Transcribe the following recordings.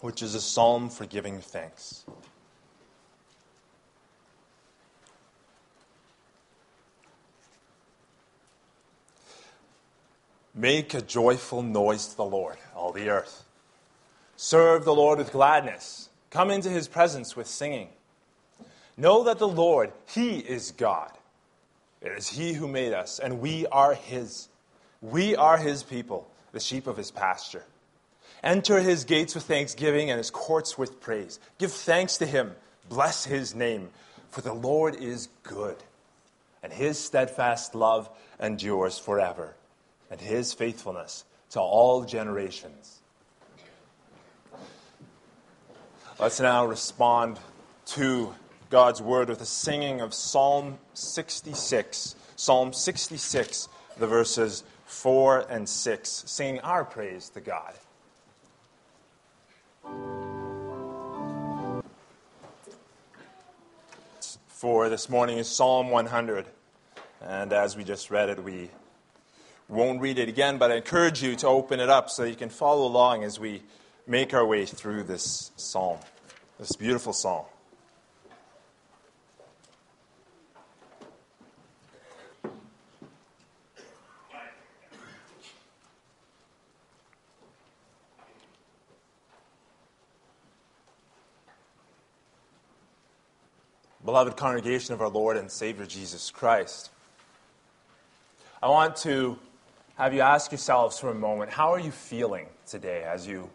which is a psalm for giving thanks. Make a joyful noise to the Lord, all the earth. Serve the Lord with gladness. Come into his presence with singing. Know that the Lord, he is God. It is he who made us, and we are his. We are his people, the sheep of his pasture. Enter his gates with thanksgiving and his courts with praise. Give thanks to him. Bless his name. For the Lord is good, and his steadfast love endures forever, and his faithfulness to all generations. Let's now respond to God's word with a singing of Psalm 66. Psalm 66, the verses 4 and 6, singing our praise to God. For this morning is Psalm 100. And as we just read it, we won't read it again, but I encourage you to open it up so you can follow along as we make our way through this psalm, this beautiful psalm. Beloved congregation of our Lord and Savior Jesus Christ. I want to have you ask yourselves for a moment how are you feeling today as you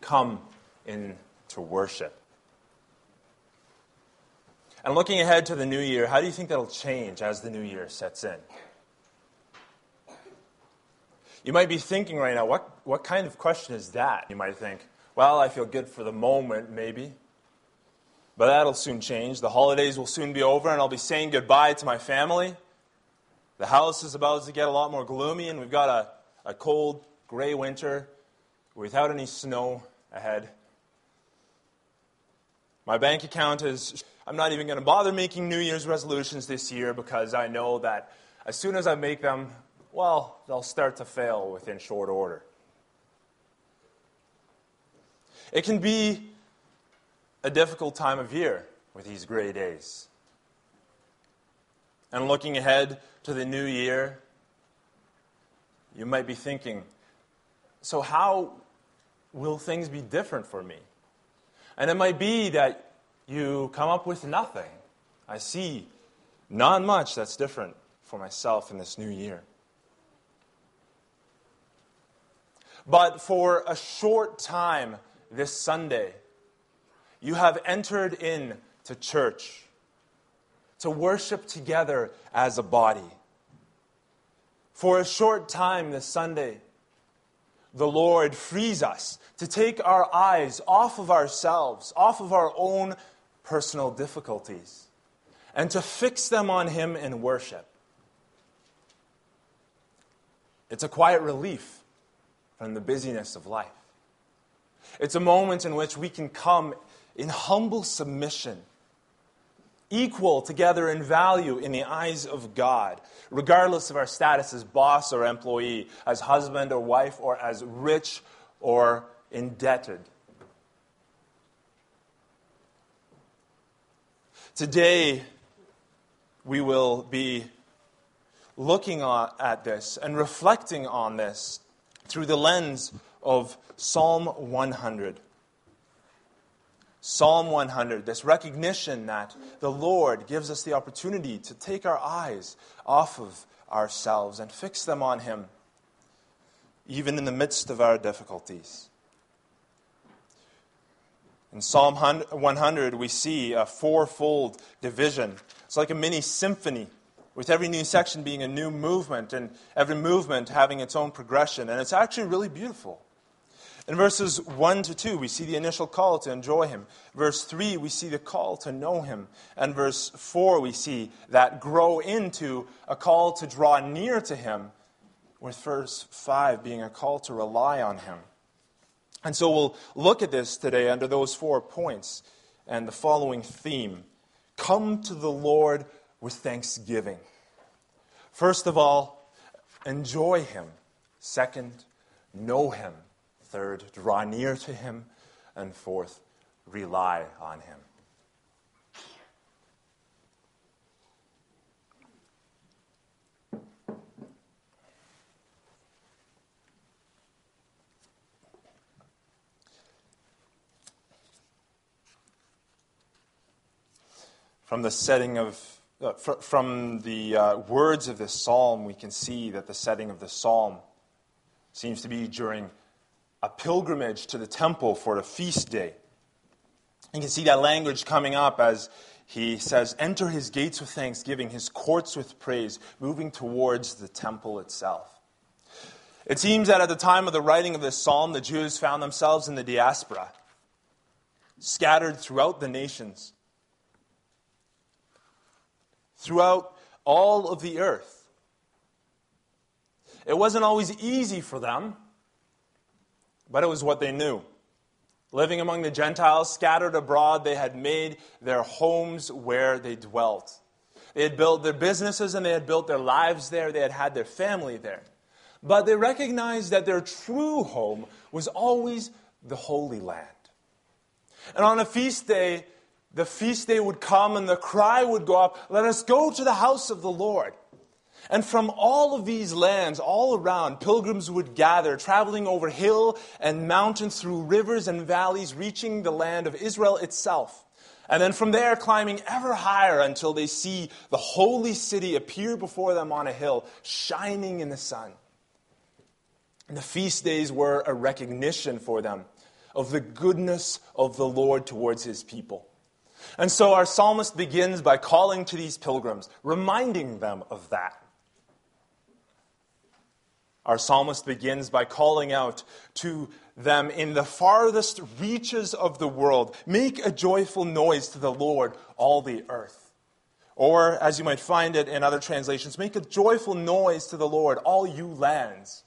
come in to worship? And looking ahead to the new year, how do you think that'll change as the new year sets in? You might be thinking right now, what, what kind of question is that? You might think, well, I feel good for the moment, maybe. But that'll soon change. The holidays will soon be over, and I'll be saying goodbye to my family. The house is about to get a lot more gloomy, and we've got a, a cold, gray winter without any snow ahead. My bank account is. I'm not even going to bother making New Year's resolutions this year because I know that as soon as I make them, well, they'll start to fail within short order. It can be a difficult time of year with these gray days. And looking ahead to the new year, you might be thinking, so how will things be different for me? And it might be that you come up with nothing. I see not much that's different for myself in this new year. But for a short time this Sunday, you have entered in to church to worship together as a body. For a short time this Sunday, the Lord frees us to take our eyes off of ourselves, off of our own personal difficulties, and to fix them on Him in worship. It's a quiet relief from the busyness of life. It's a moment in which we can come in humble submission, equal together in value in the eyes of God, regardless of our status as boss or employee, as husband or wife, or as rich or indebted. Today, we will be looking at this and reflecting on this through the lens of Psalm 100. Psalm 100, this recognition that the Lord gives us the opportunity to take our eyes off of ourselves and fix them on Him, even in the midst of our difficulties. In Psalm 100, we see a fourfold division. It's like a mini symphony, with every new section being a new movement and every movement having its own progression. And it's actually really beautiful. In verses 1 to 2, we see the initial call to enjoy Him. Verse 3, we see the call to know Him. And verse 4, we see that grow into a call to draw near to Him, with verse 5 being a call to rely on Him. And so we'll look at this today under those four points and the following theme Come to the Lord with thanksgiving. First of all, enjoy Him. Second, know Him. Third, draw near to him. and fourth, rely on Him. From the setting of, uh, fr- from the uh, words of this psalm, we can see that the setting of the psalm seems to be during a pilgrimage to the temple for a feast day. You can see that language coming up as he says, Enter his gates with thanksgiving, his courts with praise, moving towards the temple itself. It seems that at the time of the writing of this psalm, the Jews found themselves in the diaspora, scattered throughout the nations throughout all of the earth. It wasn't always easy for them, but it was what they knew. Living among the Gentiles, scattered abroad, they had made their homes where they dwelt. They had built their businesses and they had built their lives there. They had had their family there. But they recognized that their true home was always the Holy Land. And on a feast day, the feast day would come and the cry would go up, Let us go to the house of the Lord. And from all of these lands, all around, pilgrims would gather, traveling over hill and mountain, through rivers and valleys, reaching the land of Israel itself. And then from there, climbing ever higher until they see the holy city appear before them on a hill, shining in the sun. And the feast days were a recognition for them of the goodness of the Lord towards his people. And so our psalmist begins by calling to these pilgrims, reminding them of that. Our psalmist begins by calling out to them in the farthest reaches of the world make a joyful noise to the Lord, all the earth. Or, as you might find it in other translations, make a joyful noise to the Lord, all you lands.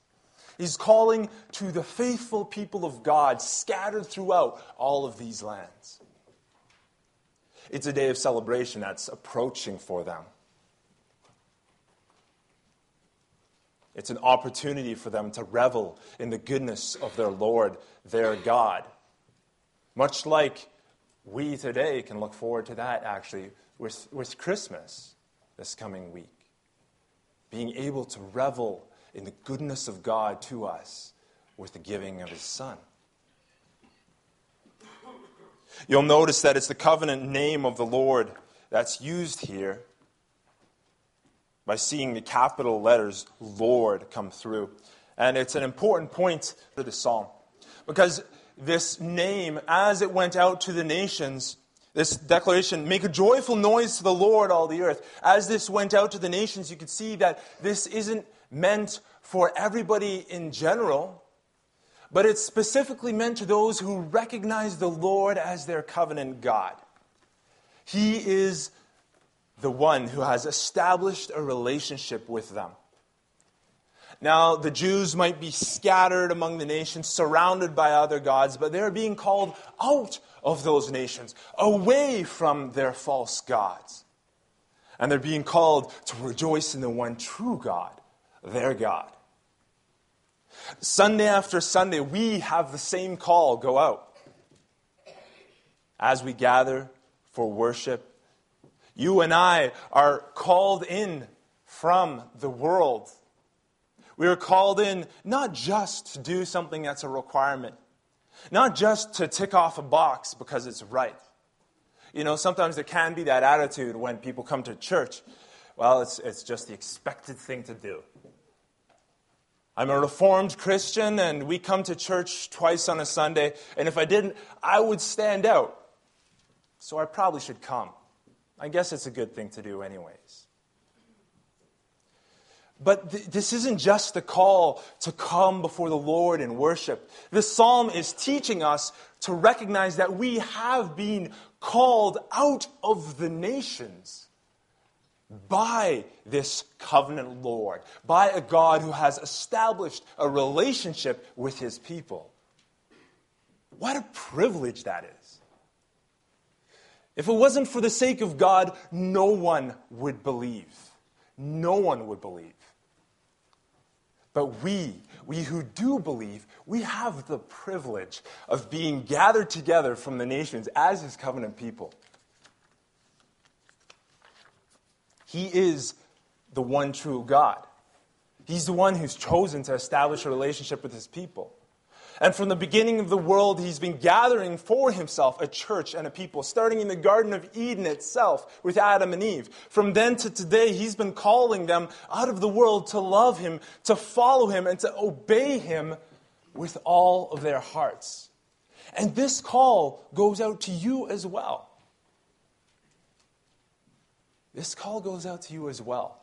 He's calling to the faithful people of God scattered throughout all of these lands. It's a day of celebration that's approaching for them. It's an opportunity for them to revel in the goodness of their Lord, their God. Much like we today can look forward to that actually with, with Christmas this coming week. Being able to revel in the goodness of God to us with the giving of His Son. You'll notice that it's the covenant name of the Lord that's used here by seeing the capital letters Lord come through. And it's an important point for the psalm because this name, as it went out to the nations, this declaration, make a joyful noise to the Lord, all the earth. As this went out to the nations, you could see that this isn't meant for everybody in general but it's specifically meant to those who recognize the Lord as their covenant God. He is the one who has established a relationship with them. Now, the Jews might be scattered among the nations, surrounded by other gods, but they're being called out of those nations, away from their false gods. And they're being called to rejoice in the one true God, their God. Sunday after Sunday, we have the same call go out. As we gather for worship, you and I are called in from the world. We are called in not just to do something that's a requirement, not just to tick off a box because it's right. You know, sometimes there can be that attitude when people come to church. Well, it's, it's just the expected thing to do. I'm a Reformed Christian, and we come to church twice on a Sunday, and if I didn't, I would stand out. So I probably should come. I guess it's a good thing to do, anyways. But th- this isn't just the call to come before the Lord and worship. This psalm is teaching us to recognize that we have been called out of the nations by this covenant Lord, by a God who has established a relationship with his people. What a privilege that is. If it wasn't for the sake of God, no one would believe. No one would believe. But we, we who do believe, we have the privilege of being gathered together from the nations as his covenant people. He is the one true God. He's the one who's chosen to establish a relationship with his people. And from the beginning of the world, he's been gathering for himself a church and a people, starting in the Garden of Eden itself with Adam and Eve. From then to today, he's been calling them out of the world to love him, to follow him, and to obey him with all of their hearts. And this call goes out to you as well. This call goes out to you as well.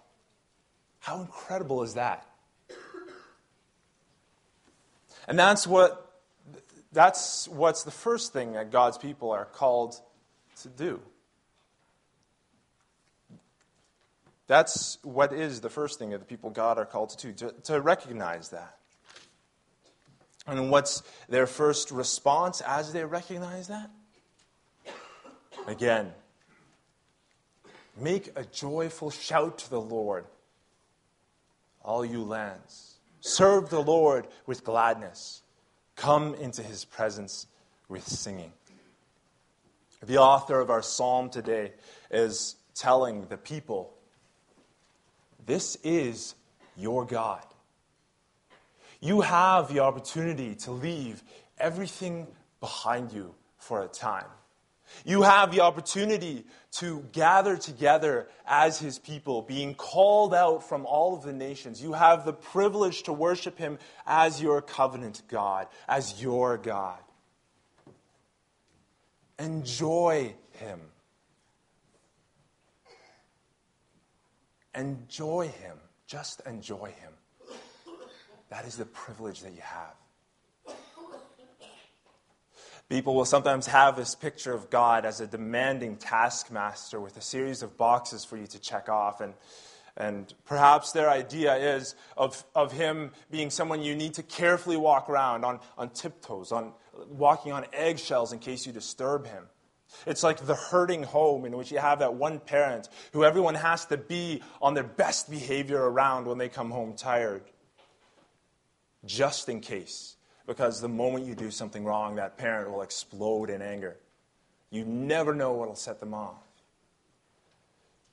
How incredible is that? And that's what that's what's the first thing that God's people are called to do. That's what is the first thing that the people God are called to do, to, to recognize that. And what's their first response as they recognize that? Again, make a joyful shout to the Lord, all you lands. Serve the Lord with gladness. Come into his presence with singing. The author of our psalm today is telling the people this is your God. You have the opportunity to leave everything behind you for a time. You have the opportunity to gather together as his people, being called out from all of the nations. You have the privilege to worship him as your covenant God, as your God. Enjoy him. Enjoy him. Just enjoy him. That is the privilege that you have. People will sometimes have this picture of God as a demanding taskmaster with a series of boxes for you to check off. And, and perhaps their idea is of, of him being someone you need to carefully walk around on, on tiptoes, on, walking on eggshells in case you disturb him. It's like the hurting home in which you have that one parent who everyone has to be on their best behavior around when they come home tired, just in case because the moment you do something wrong, that parent will explode in anger. You never know what will set them off.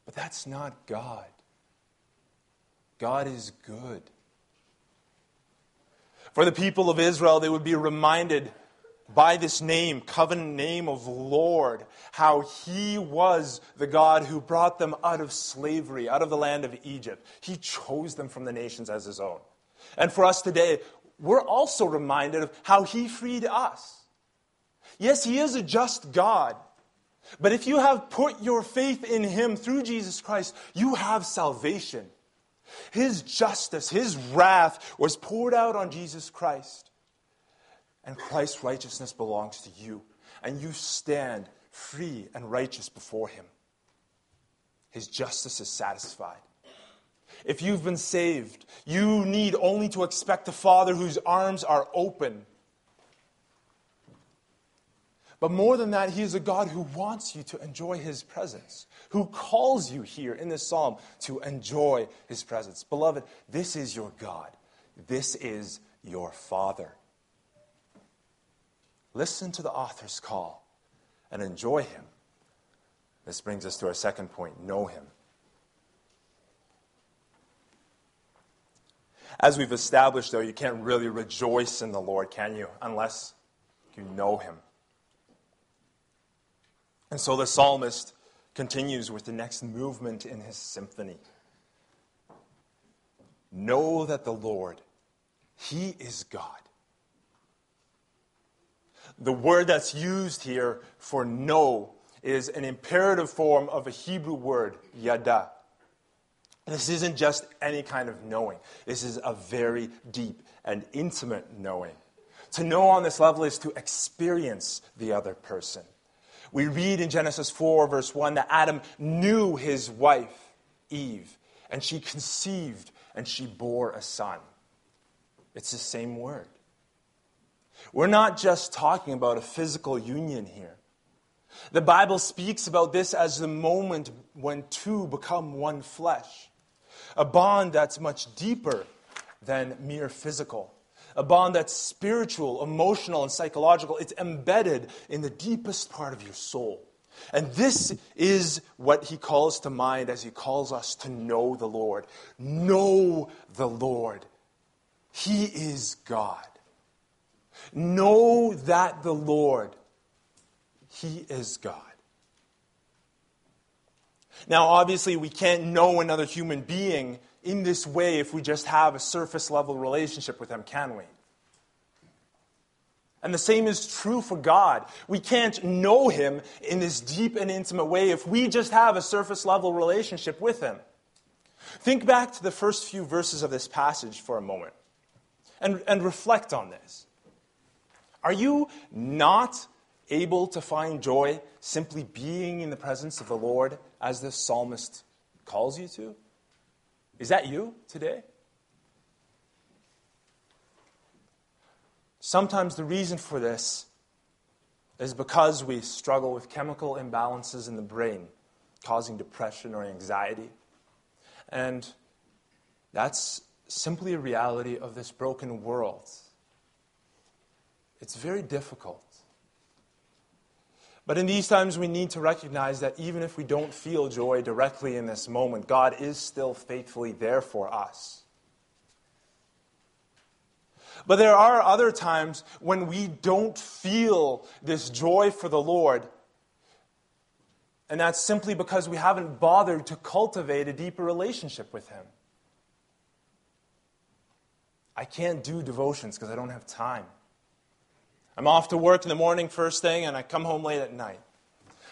But that's not God. God is good. For the people of Israel, they would be reminded by this name, covenant name of Lord, how He was the God who brought them out of slavery, out of the land of Egypt. He chose them from the nations as His own. And for us today, we're also reminded of how he freed us. Yes, he is a just God. But if you have put your faith in him through Jesus Christ, you have salvation. His justice, his wrath was poured out on Jesus Christ. And Christ's righteousness belongs to you. And you stand free and righteous before him. His justice is satisfied. If you've been saved, you need only to expect a Father whose arms are open. But more than that, He is a God who wants you to enjoy His presence, who calls you here in this psalm to enjoy His presence. Beloved, this is your God. This is your Father. Listen to the author's call and enjoy Him. This brings us to our second point know Him. As we've established, though, you can't really rejoice in the Lord, can you? Unless you know Him. And so the psalmist continues with the next movement in his symphony. Know that the Lord, He is God. The word that's used here for know is an imperative form of a Hebrew word, yada. This isn't just any kind of knowing. This is a very deep and intimate knowing. To know on this level is to experience the other person. We read in Genesis 4, verse 1, that Adam knew his wife, Eve, and she conceived and she bore a son. It's the same word. We're not just talking about a physical union here. The Bible speaks about this as the moment when two become one flesh a bond that's much deeper than mere physical. A bond that's spiritual, emotional, and psychological. It's embedded in the deepest part of your soul. And this is what he calls to mind as he calls us to know the Lord. Know the Lord. He is God. Know that the Lord, He is God. Now, obviously, we can't know another human being in this way if we just have a surface level relationship with Him, can we? And the same is true for God. We can't know Him in this deep and intimate way if we just have a surface level relationship with Him. Think back to the first few verses of this passage for a moment and, and reflect on this. Are you not able to find joy simply being in the presence of the Lord as the psalmist calls you to? Is that you today? Sometimes the reason for this is because we struggle with chemical imbalances in the brain, causing depression or anxiety. And that's simply a reality of this broken world. It's very difficult. But in these times, we need to recognize that even if we don't feel joy directly in this moment, God is still faithfully there for us. But there are other times when we don't feel this joy for the Lord. And that's simply because we haven't bothered to cultivate a deeper relationship with Him. I can't do devotions because I don't have time. I'm off to work in the morning first thing and I come home late at night.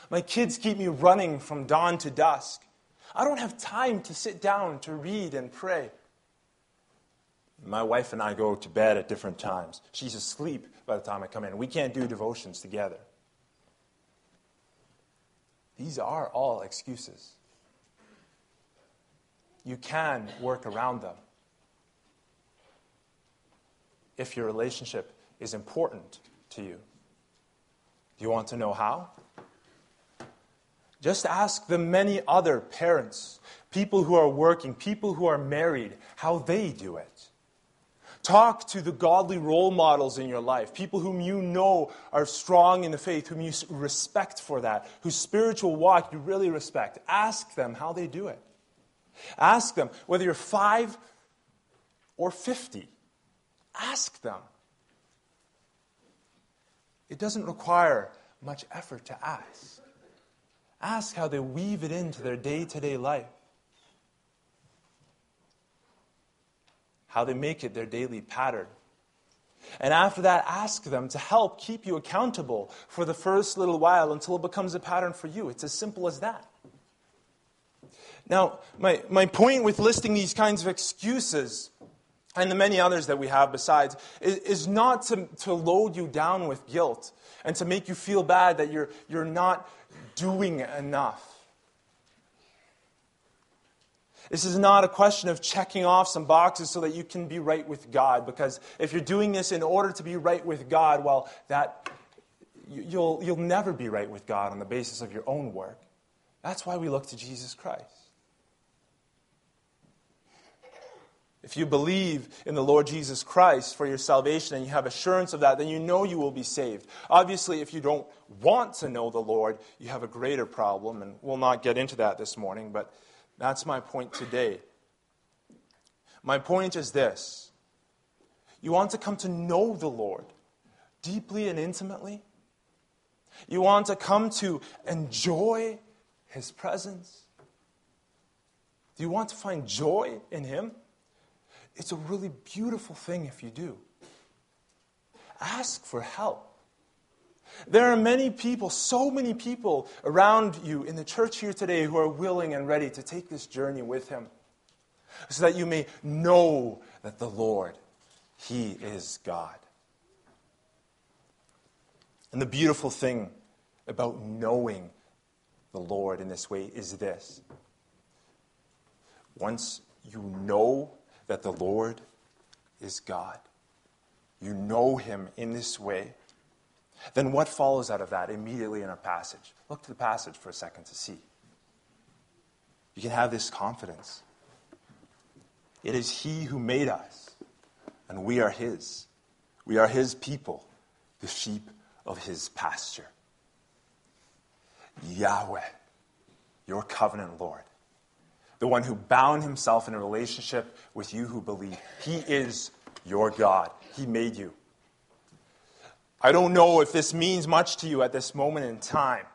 My kids keep me running from dawn to dusk. I don't have time to sit down to read and pray. My wife and I go to bed at different times. She's asleep by the time I come in. We can't do devotions together. These are all excuses. You can work around them if your relationship is important to you. Do you want to know how? Just ask the many other parents, people who are working, people who are married, how they do it. Talk to the godly role models in your life, people whom you know are strong in the faith, whom you respect for that, whose spiritual walk you really respect. Ask them how they do it. Ask them whether you're five or 50. Ask them. It doesn't require much effort to ask. Ask how they weave it into their day to day life, how they make it their daily pattern. And after that, ask them to help keep you accountable for the first little while until it becomes a pattern for you. It's as simple as that. Now, my, my point with listing these kinds of excuses and the many others that we have besides, is, not to, to load you down with guilt and to make you feel bad that you're, you're not doing enough. This is not a question of checking off some boxes so that you can be right with God, because if you're doing this in order to be right with God, well, that you'll, you'll never be right with God on the basis of your own work. That's why we look to Jesus Christ. If you believe in the Lord Jesus Christ for your salvation and you have assurance of that, then you know you will be saved. Obviously, if you don't want to know the Lord, you have a greater problem, and we'll not get into that this morning, but that's my point today. My point is this you want to come to know the Lord deeply and intimately, you want to come to enjoy His presence. Do you want to find joy in Him? It's a really beautiful thing if you do. Ask for help. There are many people, so many people around you in the church here today who are willing and ready to take this journey with Him so that you may know that the Lord, He is God. And the beautiful thing about knowing the Lord in this way is this once you know that the Lord is God, you know Him in this way, then what follows out of that immediately in our passage? Look to the passage for a second to see. You can have this confidence. It is He who made us. and we are His. We are His people, the sheep of His pasture. Yahweh, your covenant Lord, the one who bound himself in a relationship with you who believe. He is your God. He made you. I don't know if this means much to you at this moment in time.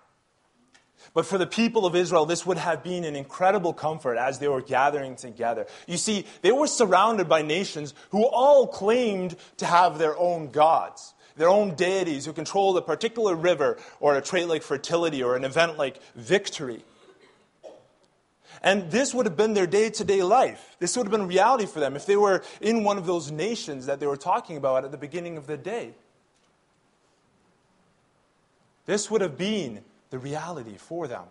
But for the people of Israel, this would have been an incredible comfort as they were gathering together. You see, they were surrounded by nations who all claimed to have their own gods, their own deities who controlled a particular river or a trait like fertility or an event like victory. And this would have been their day to day life. This would have been reality for them if they were in one of those nations that they were talking about at the beginning of the day. This would have been the reality for them.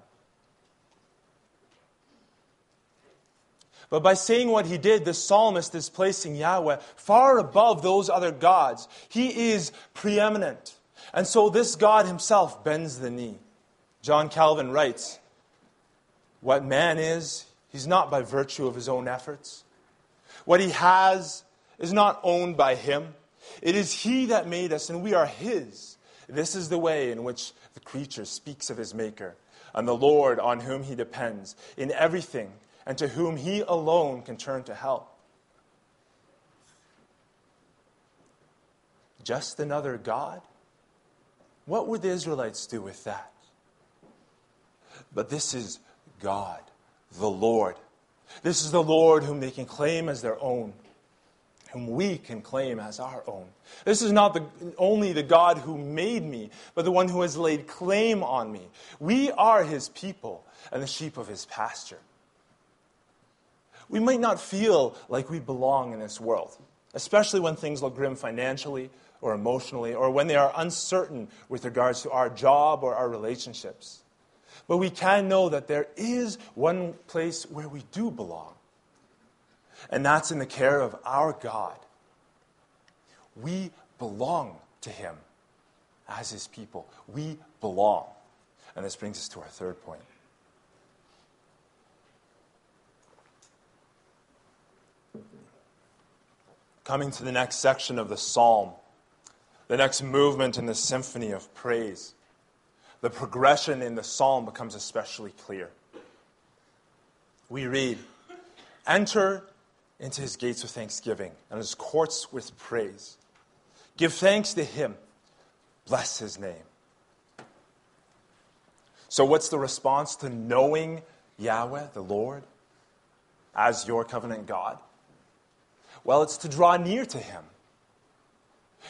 But by saying what he did, the psalmist is placing Yahweh far above those other gods. He is preeminent. And so this God himself bends the knee. John Calvin writes What man is, he's not by virtue of his own efforts. What he has is not owned by him. It is he that made us, and we are his. This is the way in which the creature speaks of his Maker and the Lord on whom he depends in everything and to whom he alone can turn to help. Just another God? What would the Israelites do with that? But this is God, the Lord. This is the Lord whom they can claim as their own whom we can claim as our own. This is not the, only the God who made me, but the one who has laid claim on me. We are his people and the sheep of his pasture. We might not feel like we belong in this world, especially when things look grim financially or emotionally, or when they are uncertain with regards to our job or our relationships. But we can know that there is one place where we do belong and that's in the care of our God. We belong to Him as His people. We belong. And this brings us to our third point. Coming to the next section of the psalm, the next movement in the symphony of praise, the progression in the psalm becomes especially clear. We read, Enter into his gates with thanksgiving and his courts with praise. Give thanks to him. Bless his name. So, what's the response to knowing Yahweh, the Lord, as your covenant God? Well, it's to draw near to him.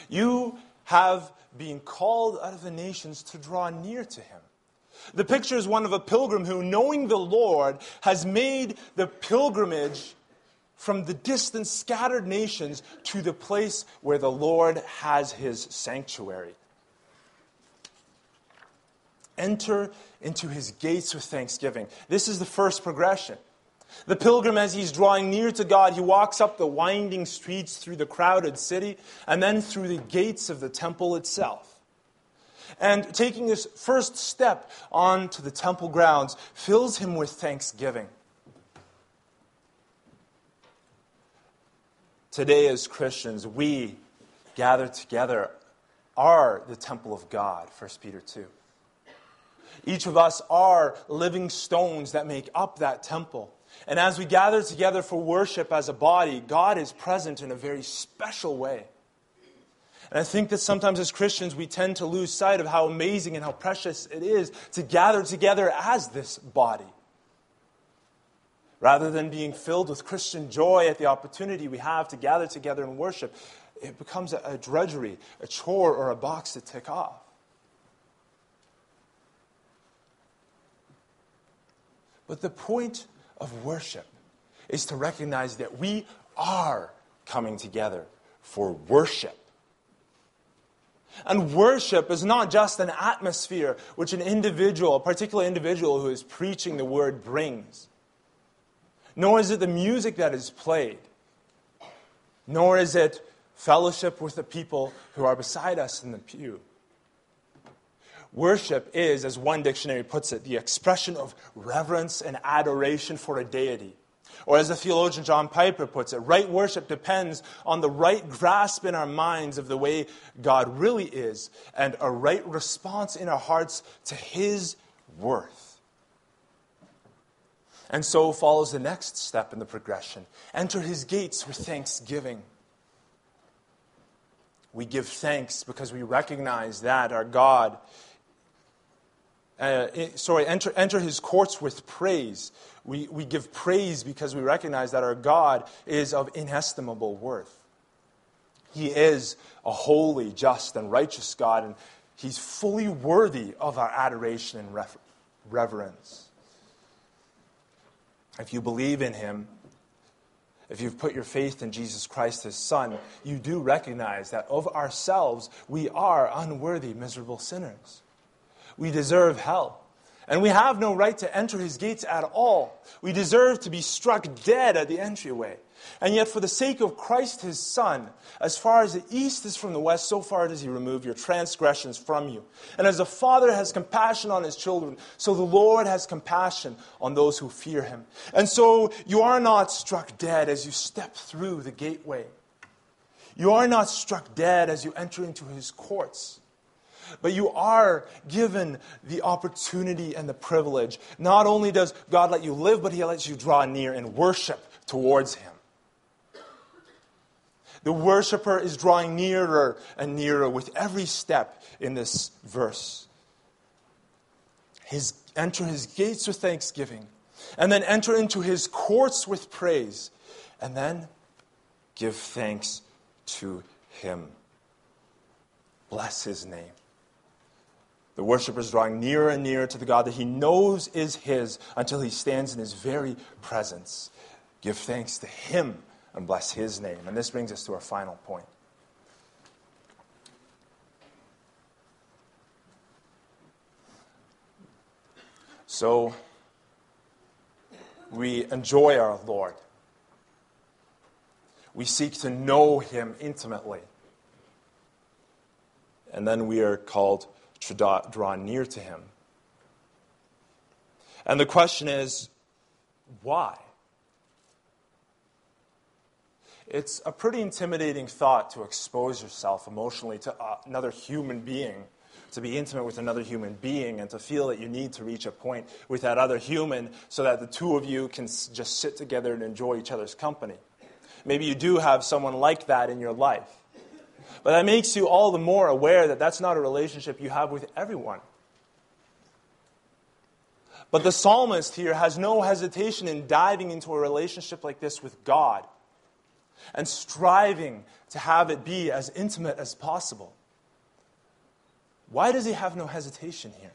You have been called out of the nations to draw near to him. The picture is one of a pilgrim who, knowing the Lord, has made the pilgrimage from the distant, scattered nations to the place where the Lord has his sanctuary. Enter into his gates with thanksgiving. This is the first progression. The pilgrim, as he's drawing near to God, he walks up the winding streets through the crowded city and then through the gates of the temple itself. And taking this first step onto the temple grounds fills him with thanksgiving. Today, as Christians, we gather together are the temple of God, 1 Peter 2. Each of us are living stones that make up that temple. And as we gather together for worship as a body, God is present in a very special way. And I think that sometimes as Christians, we tend to lose sight of how amazing and how precious it is to gather together as this body. Rather than being filled with Christian joy at the opportunity we have to gather together and worship, it becomes a, a drudgery, a chore, or a box to tick off. But the point of worship is to recognize that we are coming together for worship. And worship is not just an atmosphere which an individual, a particular individual who is preaching the word, brings nor is it the music that is played, nor is it fellowship with the people who are beside us in the pew. Worship is, as one dictionary puts it, the expression of reverence and adoration for a deity. Or as the theologian John Piper puts it, right worship depends on the right grasp in our minds of the way God really is and a right response in our hearts to His worth. And so follows the next step in the progression enter His gates with thanksgiving. We give thanks because we recognize that our God uh, sorry, enter, enter his courts with praise. We, we give praise because we recognize that our God is of inestimable worth. He is a holy, just, and righteous God, and he's fully worthy of our adoration and reverence. If you believe in him, if you've put your faith in Jesus Christ, his Son, you do recognize that of ourselves, we are unworthy, miserable sinners we deserve hell. And we have no right to enter his gates at all. We deserve to be struck dead at the entryway. And yet, for the sake of Christ his Son, as far as the east is from the west, so far does he remove your transgressions from you. And as a father has compassion on his children, so the Lord has compassion on those who fear him. And so you are not struck dead as you step through the gateway. You are not struck dead as you enter into his courts. But you are given the opportunity and the privilege. Not only does God let you live, but He lets you draw near and worship towards Him. The worshiper is drawing nearer and nearer with every step in this verse. His, enter his gates with thanksgiving, and then enter into his courts with praise, and then give thanks to him. Bless his name. The worshiper is drawing nearer and nearer to the God that he knows is his until he stands in his very presence. Give thanks to him and bless his name. And this brings us to our final point. So, we enjoy our Lord. We seek to know him intimately. And then we are called to draw near to him. And the question is, why? It's a pretty intimidating thought to expose yourself emotionally to uh, another human being, to be intimate with another human being, and to feel that you need to reach a point with that other human so that the two of you can just sit together and enjoy each other's company. Maybe you do have someone like that in your life. But that makes you all the more aware that that's not a relationship you have with everyone. But the psalmist here has no hesitation in diving into a relationship like this with God and striving to have it be as intimate as possible. Why does he have no hesitation here?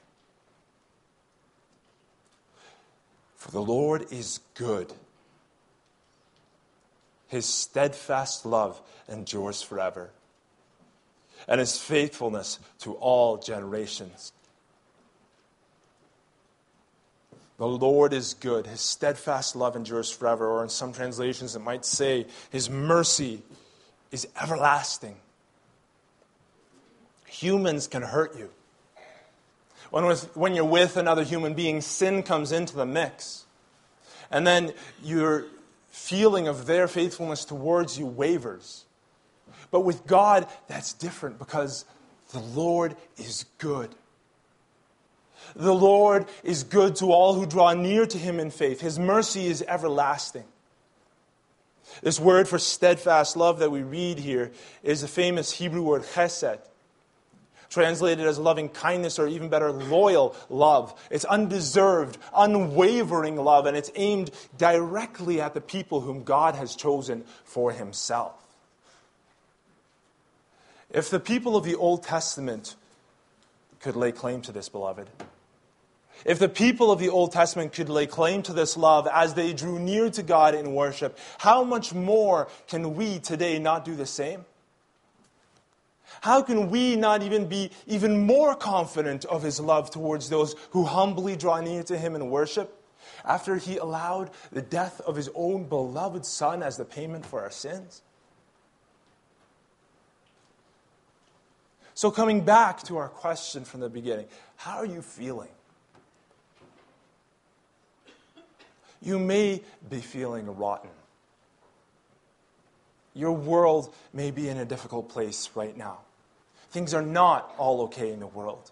For the Lord is good. His steadfast love endures forever and his faithfulness to all generations. The Lord is good. His steadfast love endures forever. Or in some translations, it might say, His mercy is everlasting. Humans can hurt you. When, with, when you're with another human being, sin comes into the mix. And then your feeling of their faithfulness towards you wavers. But with God, that's different because the Lord is good. The Lord is good to all who draw near to him in faith. His mercy is everlasting. This word for steadfast love that we read here is the famous Hebrew word chesed, translated as loving kindness or even better, loyal love. It's undeserved, unwavering love, and it's aimed directly at the people whom God has chosen for himself. If the people of the Old Testament could lay claim to this, beloved, if the people of the Old Testament could lay claim to this love as they drew near to God in worship, how much more can we today not do the same? How can we not even be even more confident of his love towards those who humbly draw near to him in worship after he allowed the death of his own beloved son as the payment for our sins? So, coming back to our question from the beginning, how are you feeling? you may be feeling rotten. Your world may be in a difficult place right now. Things are not all okay in the world.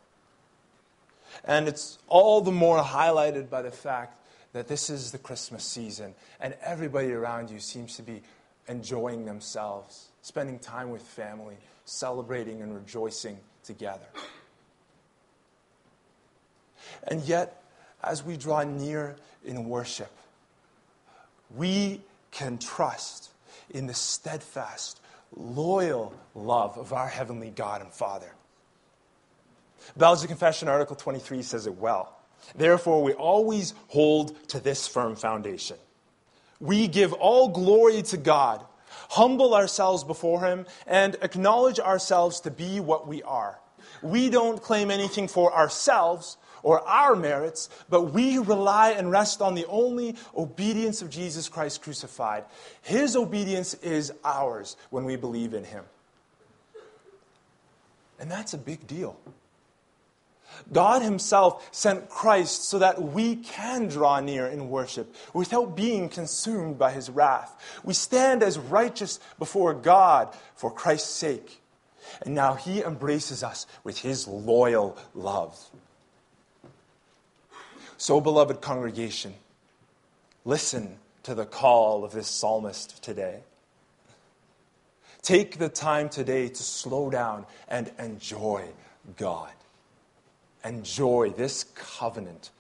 And it's all the more highlighted by the fact that this is the Christmas season and everybody around you seems to be enjoying themselves, spending time with family, celebrating and rejoicing together. And yet, as we draw near in worship, we can trust in the steadfast, loyal love of our Heavenly God and Father. Belgic Confession, Article 23 says it well. Therefore, we always hold to this firm foundation. We give all glory to God, humble ourselves before Him, and acknowledge ourselves to be what we are. We don't claim anything for ourselves, or our merits, but we rely and rest on the only obedience of Jesus Christ crucified. His obedience is ours when we believe in Him. And that's a big deal. God Himself sent Christ so that we can draw near in worship without being consumed by His wrath. We stand as righteous before God for Christ's sake. And now He embraces us with His loyal love. So, beloved congregation, listen to the call of this psalmist today. Take the time today to slow down and enjoy God. Enjoy this covenant,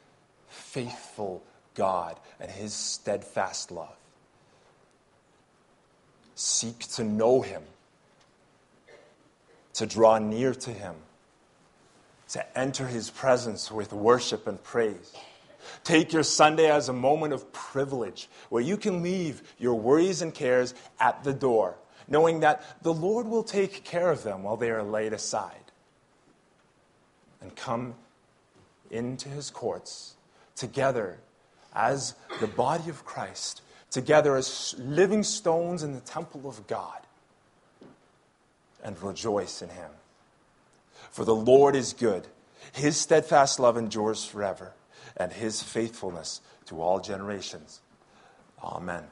faithful God and his steadfast love. Seek to know him, to draw near to him, to enter his presence with worship and praise. Take your Sunday as a moment of privilege where you can leave your worries and cares at the door, knowing that the Lord will take care of them while they are laid aside. And come into his courts together as the body of Christ, together as living stones in the temple of God, and rejoice in him. For the Lord is good, his steadfast love endures forever and his faithfulness to all generations. Amen.